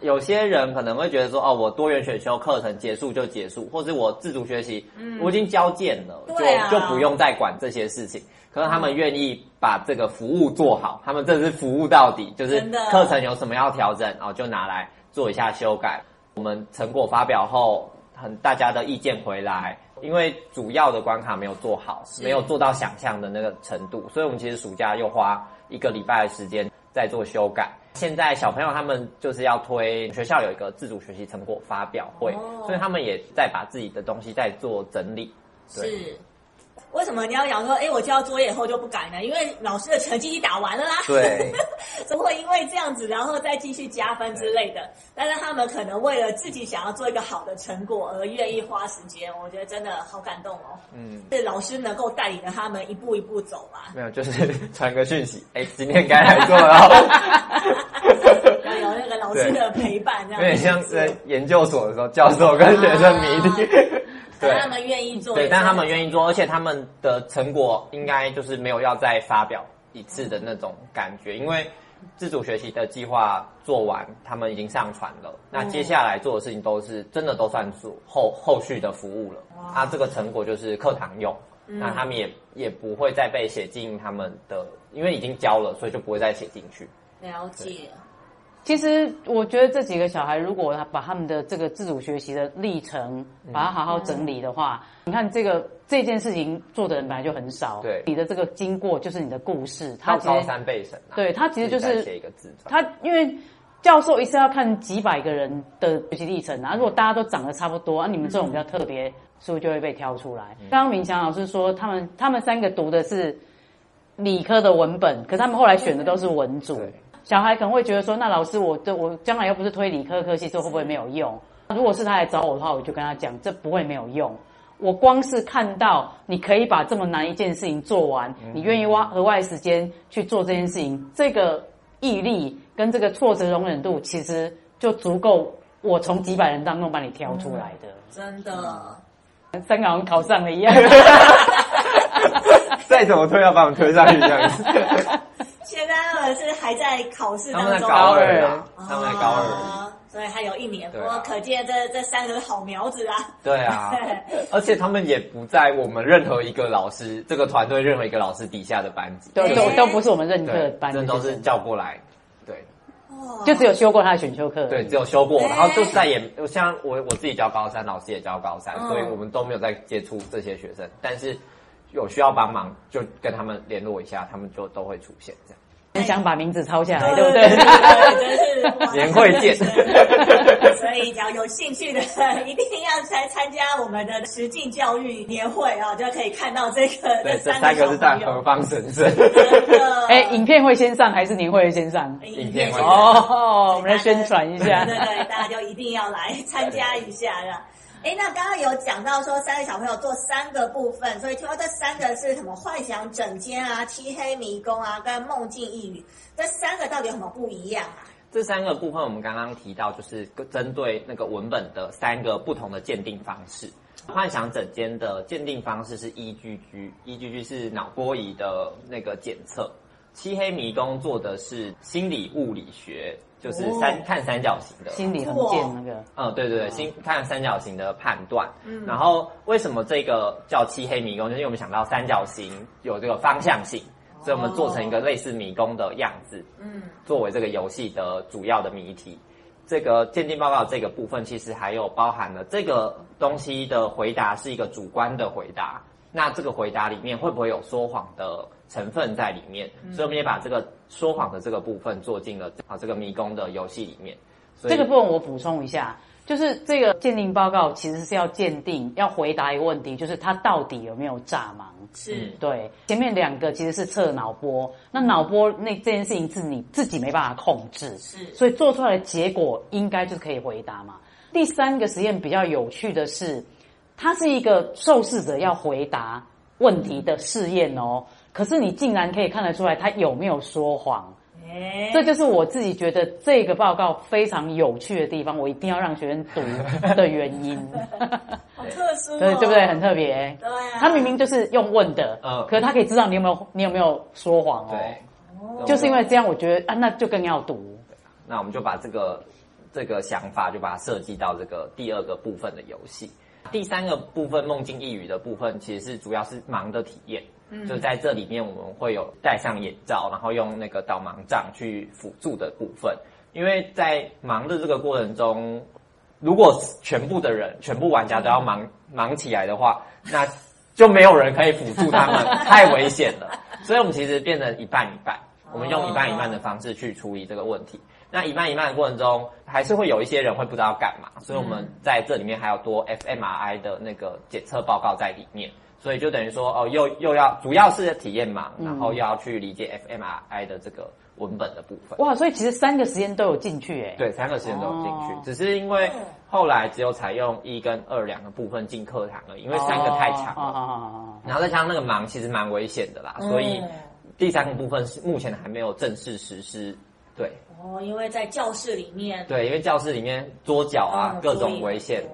S8: 有些人可能会觉得说，哦，我多元选修课程结束就结束，或是我自主学习，嗯，我已经交件了，啊、就就不用再管这些事情。可是他们愿意把这个服务做好，他们这是服务到底，就是课程有什么要调整，然后就拿来做一下修改。我们成果发表后，很大家的意见回来，因为主要的关卡没有做好，没有做到想象的那个程度，所以我们其实暑假又花一个礼拜的时间在做修改。现在小朋友他们就是要推学校有一个自主学习成果发表会，哦、所以他们也在把自己的东西在做整理。对
S3: 是。为什么你要讲说，哎，我交作业以后就不改呢？因为老师的成绩已经打完了啦。
S8: 对。
S3: 怎么会因为这样子，然后再继续加分之类的？但是他们可能为了自己想要做一个好的成果而愿意花时间，我觉得真的好感动哦。嗯。是老师能够带领着他们一步一步走吧？
S8: 没有，就是传个讯息，哎，今天该来做了。
S3: 要有那个老师的陪伴，这样。
S8: 有点像在研究所的时候，教授跟学生谜题。
S3: 对，他们愿意做，
S8: 对，但他们愿意做，而且他们的成果应该就是没有要再发表一次的那种感觉，因为自主学习的计划做完，他们已经上传了，那接下来做的事情都是真的都算是后后续的服务了，他这个成果就是课堂用，那他们也也不会再被写进他们的，因为已经交了，所以就不会再写进去。
S3: 了解。
S7: 其实我觉得这几个小孩，如果他把他们的这个自主学习的历程，把它好好整理的话，嗯、你看这个这件事情做的人本来就很少。对，你的这个经过就是你的故事。他
S5: 高三备审、啊。
S7: 对，他其实就是
S5: 写一个自传。
S7: 他因为教授一次要看几百个人的学习历程啊，如果大家都长得差不多啊，你们这种比较特别，是不是就会被挑出来？嗯、刚刚明强老师说，他们他们三个读的是理科的文本，可是他们后来选的都是文组。小孩可能会觉得说，那老师我，我的我将来又不是推理科科系，这会不会没有用？如果是他来找我的话，我就跟他讲，这不会没有用。我光是看到你可以把这么难一件事情做完，你愿意花额外时间去做这件事情，这个毅力跟这个挫折容忍度，其实就足够我从几百人当中把你挑出来的。
S3: 真的，
S7: 三个好像考上了一样。
S5: 再怎么推，要把我们推上去这样子。
S3: 是还在考试当中，
S5: 他们在高二啊，他们在高二，
S3: 所以还有一年。不过可见这这三个好苗子啊。
S5: 对啊，而且他们也不在我们任何一个老师这个团队任何一个老师底下的班级，
S7: 都都都不是我们任课的班级，
S5: 这都是叫过来。对，
S7: 就只有修过他的选修课。
S5: 对，只有修过，然后就再也像我我自己教高三，老师也教高三，所以我们都没有再接触这些学生，但是。有需要帮忙就跟他们联络一下，他们就都会出现这样。
S7: 很想把名字抄下来，对不
S3: 对？真是
S5: 年会见。
S3: 所以，只要有兴趣的，一定要参参加我们的实境教育年会啊，就可以看到这个。
S5: 对，这三个是在何方神圣？
S7: 哎，影片会先上还是年会会先上？
S5: 影片会
S7: 哦，我们来宣传一下。
S3: 对对，大家就一定要来参加一下的。哎，那刚刚有讲到说三个小朋友做三个部分，所以听到这三个是什么？幻想整间啊、漆黑迷宫啊、跟梦境异语，这三个到底有什么不一样啊？
S5: 这三个部分我们刚刚提到，就是针对那个文本的三个不同的鉴定方式。幻想整间的鉴定方式是 EGG，EGG 是脑波仪的那个检测。漆黑迷宫做的是心理物理学。就是三、哦、看三角形的
S7: 心理横见那个，
S5: 嗯，对对对，心看三角形的判断。嗯，然后为什么这个叫漆黑迷宫？就是因为我们想到三角形有这个方向性，所以我们做成一个类似迷宫的样子，嗯，作为这个游戏的主要的谜题。这个鉴定报告这个部分，其实还有包含了这个东西的回答是一个主观的回答。那这个回答里面会不会有说谎的成分在里面？嗯、所以我们也把这个说谎的这个部分做进了啊这个迷宫的游戏里面。所以
S7: 这个部分我补充一下，就是这个鉴定报告其实是要鉴定，要回答一个问题，就是他到底有没有炸盲？
S3: 是
S7: 对。前面两个其实是测脑波，那脑波那这件事情是你自己没办法控制，是，所以做出来的结果应该就是可以回答嘛。第三个实验比较有趣的是。它是一个受试者要回答问题的试验哦，可是你竟然可以看得出来他有没有说谎，欸、这就是我自己觉得这个报告非常有趣的地方，我一定要让学生读的原因。
S3: 好特殊、哦，
S7: 对对不对？很特别。
S3: 对啊。
S7: 他明明就是用问的，嗯，可是他可以知道你有没有你有没有说谎哦。对。就是因为这样，我觉得啊，那就更要读。
S5: 那我们就把这个这个想法就把它设计到这个第二个部分的游戏。第三个部分梦境异语的部分，其实是主要是盲的体验。嗯，就在这里面，我们会有戴上眼罩，然后用那个导盲杖去辅助的部分。因为在盲的这个过程中，如果全部的人、全部玩家都要盲盲起来的话，那就没有人可以辅助他们，太危险了。所以我们其实变成一半一半，我们用一半一半的方式去处理这个问题。那一半一半的过程中，还是会有一些人会不知道干嘛，所以我们在这里面还有多 fMRI 的那个检测报告在里面，所以就等于说哦，又又要主要是体验嘛，然后又要去理解 fMRI 的这个文本的部分。
S7: 哇，所以其实三个时间都有进去诶。
S5: 对，三个时间都有进去，哦、只是因为后来只有采用一跟二两个部分进课堂了，因为三个太长了，哦哦、然后再加上那个忙其实蛮危险的啦，所以第三个部分是目前还没有正式实施。对。
S3: 哦，因为在教室里面，
S5: 对，因为教室里面桌角啊，嗯、各种危险，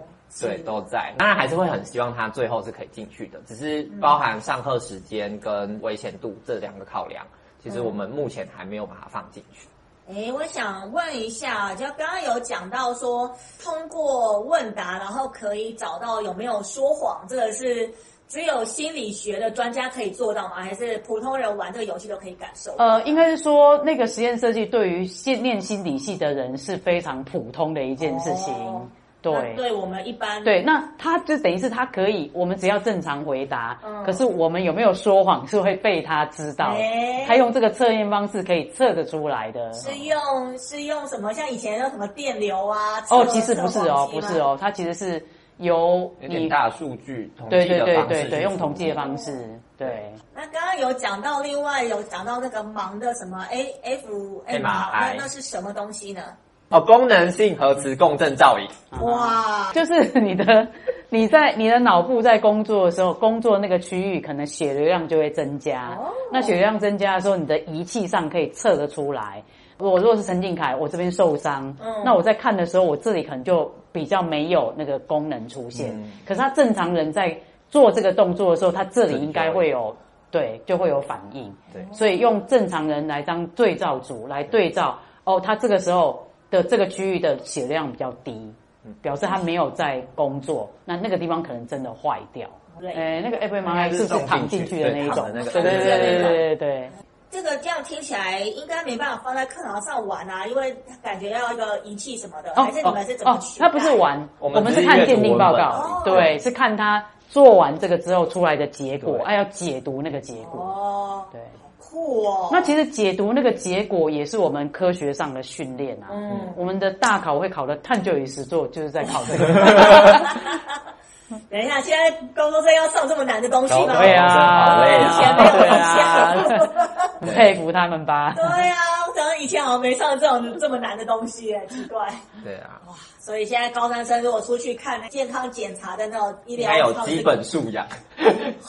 S5: 对，都在。当然还是会很希望他最后是可以进去的，只是包含上课时间跟危险度这两个考量，其实我们目前还没有把它放进去。
S3: 哎，我想问一下，就刚刚有讲到说，通过问答，然后可以找到有没有说谎，这个是只有心理学的专家可以做到吗？还是普通人玩这个游戏都可以感受？
S7: 呃，应该是说那个实验设计对于心念心理系的人是非常普通的一件事情。哦对，
S3: 对我们一般
S7: 对，那他就等于是他可以，我们只要正常回答，嗯、可是我们有没有说谎是会被他知道，欸、他用这个测验方式可以测得出来的。
S3: 是用是用什么？像以前用什么电流啊？
S7: 哦，其实不是哦，不是哦，它其实是由你
S5: 大数据统计
S7: 对对对对对，用统计的方式。对。
S3: 那刚刚有讲到，另外有讲到那个盲的什么 A F M R，那是什么东西呢？
S5: 哦，功能性核磁共振造影，
S3: 哇，
S7: 就是你的 你在你的脑部在工作的时候，工作那个区域可能血流量就会增加。哦，那血流量增加的时候，你的仪器上可以测得出来。我如果是陈静凯，我这边受伤，嗯，那我在看的时候，我这里可能就比较没有那个功能出现。嗯，可是他正常人在做这个动作的时候，他这里应该会有对，就会有反应。对，所以用正常人来当对照组来对照，哦，他这个时候。的这个区域的血量比较低，表示他没有在工作，那那个地方可能真的坏掉。对，哎，那个 fMRI 是不是躺进去的那一种？对对对对对对。
S3: 这个这样听起来应该没办法放在课堂上玩啊，因为感觉要一个仪器什么的，还是你们是怎么取？
S7: 他不是玩，我们是看鉴定报告，对，是看他做完这个之后出来的结果，哎，要解读那个结果。哦，对。
S3: 哦、
S7: 那其实解读那个结果也是我们科学上的训练啊。嗯，我们的大考会考的探究与实作，就是在考这个。
S3: 等一下，现在高中生要上这么难的东西吗？
S7: 对啊，好累啊，
S3: 以前没有以前，
S7: 佩服他们吧。
S3: 对啊，我想以前好像没上这种这么难的东西，奇怪。
S5: 对啊，哇，
S3: 所以现在高三生如果出去看健康检查的那种医疗，
S5: 应该有基本素养，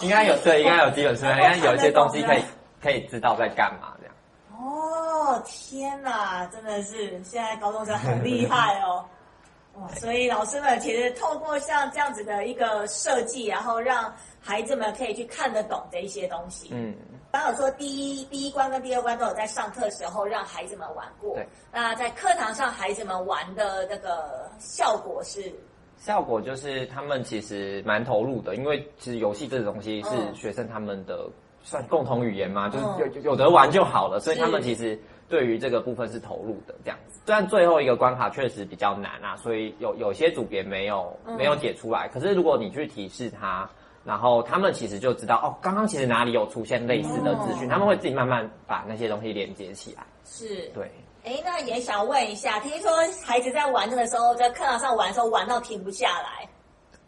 S5: 应该有对，应该有基本素养，应该有一些东西可以。可以知道在干嘛这样。
S3: 哦，天哪，真的是现在高中生很厉害哦。哇，所以老师们其实透过像这样子的一个设计，然后让孩子们可以去看得懂的一些东西。嗯，刚刚有说第一第一关跟第二关都有在上课时候让孩子们玩过。对。那在课堂上孩子们玩的那个效果是？
S5: 效果就是他们其实蛮投入的，因为其实游戏这个东西是学生他们的。算共同语言吗？就是有有得玩就好了，所以他们其实对于这个部分是投入的这样子。虽然最后一个关卡确实比较难啊，所以有有些组别没有没有解出来。可是如果你去提示他，然后他们其实就知道哦，刚刚其实哪里有出现类似的资讯，他们会自己慢慢把那些东西连接起来。
S3: 是，
S5: 对。
S3: 哎，那也想问一下，听说孩子在玩这个时候，在课堂上玩的时候玩到停不下来。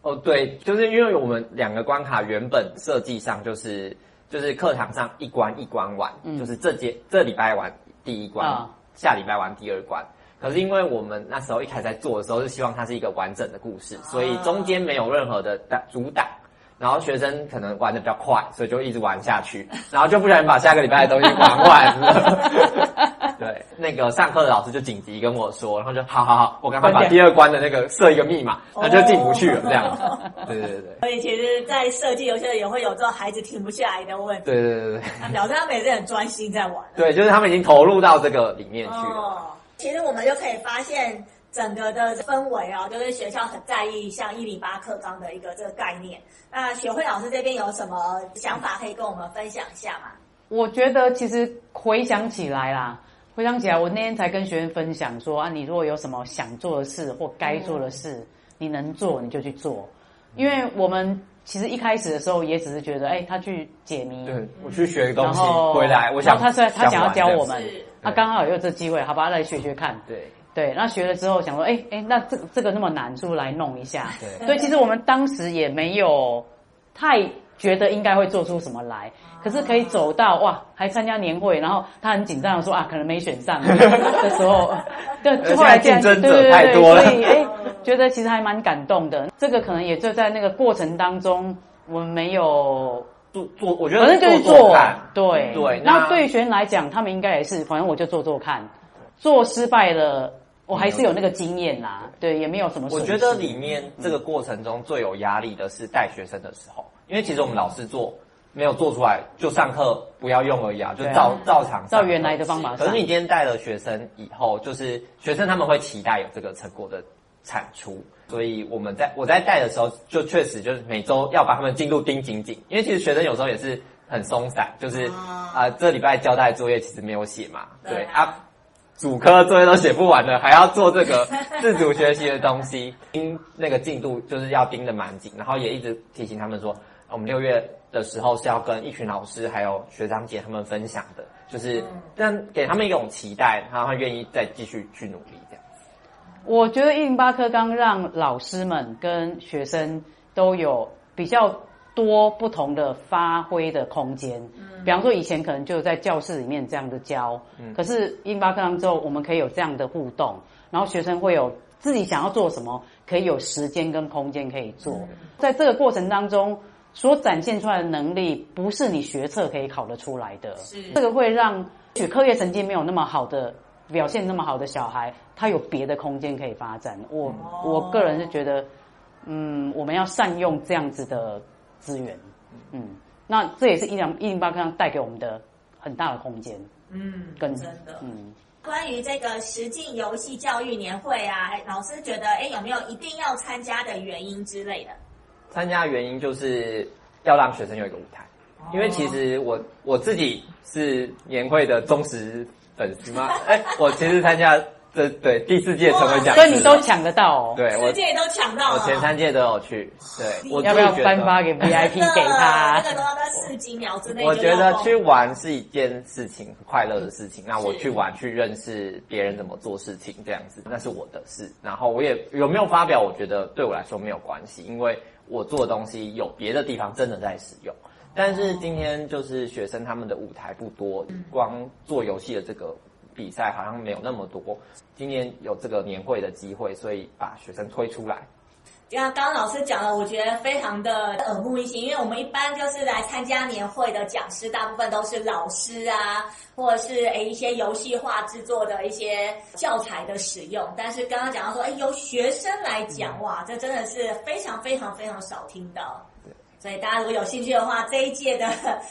S5: 哦，对，就是因为我们两个关卡原本设计上就是。就是课堂上一关一关玩，嗯、就是这节这礼拜玩第一关，哦、下礼拜玩第二关。可是因为我们那时候一开始在做的时候是希望它是一个完整的故事，所以中间没有任何的阻挡。然后学生可能玩的比较快，所以就一直玩下去，然后就不小心把下个礼拜的东西玩完了。对，那个上课的老师就紧急跟我说，然后就好好好，我赶快把第二关的那个设一个密码，那就进不去了这样。对对对对。
S3: 所以其实，在设计游戏也会有这种孩子停不下来的问题。
S5: 对对对对。
S3: 表示他们也是很专心在玩。
S5: 对，就是他们已经投入到这个里面去了。
S3: 哦，其实我们就可以发现。整个的氛围啊，就是学校很在意像一零八课纲的一个这个概念。那学会老师这边有什么想法可以跟我们分享一下吗？
S7: 我觉得其实回想起来啦，回想起来，我那天才跟学员分享说啊，你如果有什么想做的事或该做的事，嗯、你能做你就去做。因为我们其实一开始的时候也只是觉得，哎，他去解谜，
S5: 对，我去学个东西回来，我想
S7: 他说他想要教我们，他刚好有这机会，好吧，来学学看，
S5: 对。
S7: 对，那学了之后想说，哎哎，那这个这个那么难，是不是来弄一下？对，所以其实我们当时也没有太觉得应该会做出什么来，可是可以走到哇，还参加年会，然后他很紧张的说啊，可能没选上 的时候，对，后来竞争者太多了，所以哎，觉得其实还蛮感动的。这个可能也就在那个过程当中，我们没有
S5: 做做，我觉得
S7: 反正就是做，对对。那对于学员来讲，他们应该也是，反正我就做做看，做失败了。我还是有那个经验啦，对，也没有什么。
S5: 我觉得里面这个过程中最有压力的是带学生的时候，因为其实我们老师做没有做出来，就上课不要用而已啊，就照、啊、照常
S7: 照原来的方法。
S5: 可是你今天带了学生以后，就是学生他们会期待有这个成果的产出，所以我们在我在带的时候，就确实就是每周要把他们进度盯紧紧，因为其实学生有时候也是很松散，就是啊、呃、这礼拜交代的作业其实没有写嘛，对啊。主科作业都写不完了，还要做这个自主学习的东西，盯那个进度就是要盯得蛮紧，然后也一直提醒他们说，我们六月的时候是要跟一群老师还有学长姐他们分享的，就是让给他们一种期待，然后他愿意再继续去努力这样。
S7: 我觉得一零八课纲让老师们跟学生都有比较多不同的发挥的空间，嗯，比方说以前可能就在教室里面这样的教，嗯，可是一零八课纲之后，我们可以有这样的互动，然后学生会有自己想要做什么，可以有时间跟空间可以做，嗯，在这个过程当中所展现出来的能力，不是你学测可以考得出来的，是这个会让学课业成绩没有那么好的表现那么好的小孩，他有别的空间可以发展。我，哦，我个人是觉得，嗯，我们要善用这样子的。资源，嗯，那这也是一零一零八课纲带给我们的很大的空间，嗯，跟真的，嗯，
S3: 关于这个实境游戏教育年会啊，老师觉得，哎，有没有一定要参加的原因之类的？
S5: 参加的原因就是要让学生有一个舞台，哦、因为其实我我自己是年会的忠实粉丝嘛，哎，我其实参加。对对，第四届成为讲师，
S7: 所以你都抢得到哦。
S5: 对，我
S3: 四届都抢到了，
S5: 我前三届都有去。对，我
S7: 要不要颁发给 VIP 给他？
S3: 那个都要在四几秒之内。
S5: 我觉得去玩是一件事情，快乐的事情。那我去玩，去认识别人怎么做事情，这样子，那是我的事。然后我也有没有发表，我觉得对我来说没有关系，因为我做的东西有别的地方真的在使用。但是今天就是学生他们的舞台不多，光做游戏的这个。比赛好像没有那么多，今年有这个年会的机会，所以把学生推出来。
S3: 就像刚刚老师讲的，我觉得非常的耳目一新，因为我们一般就是来参加年会的讲师，大部分都是老师啊，或者是诶一些游戏化制作的一些教材的使用。但是刚刚讲到说，诶由学生来讲，哇，这真的是非常非常非常少听到。所以大家如果有兴趣的话，这一届的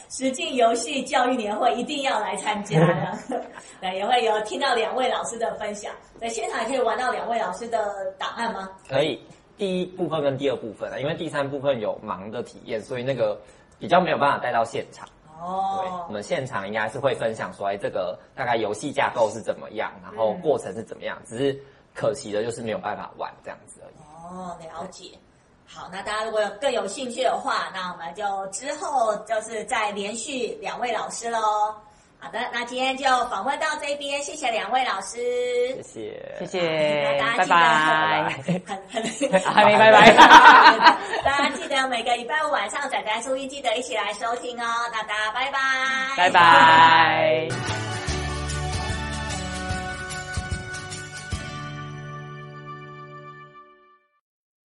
S3: 实境游戏教育年会一定要来参加的。对，也会有听到两位老师的分享，在现场也可以玩到两位老师的档案吗？
S5: 可以，第一部分跟第二部分啊，因为第三部分有忙的体验，所以那个比较没有办法带到现场。哦，对，我们现场应该是会分享说，哎，这个大概游戏架构是怎么样，然后过程是怎么样，只是可惜的就是没有办法玩这样子而已。
S3: 哦，了解。好，那大家如果有更有兴趣的话，那我们就之后就是再连续两位老师喽。好的，那今天就访问到这边，谢谢两位老师，
S5: 谢谢，
S7: 谢谢，大家记得拜拜，很很还没拜拜，
S3: 大家记得每个礼拜五晚上仔仔注意记得一起来收听哦。那大家拜拜，
S7: 拜拜。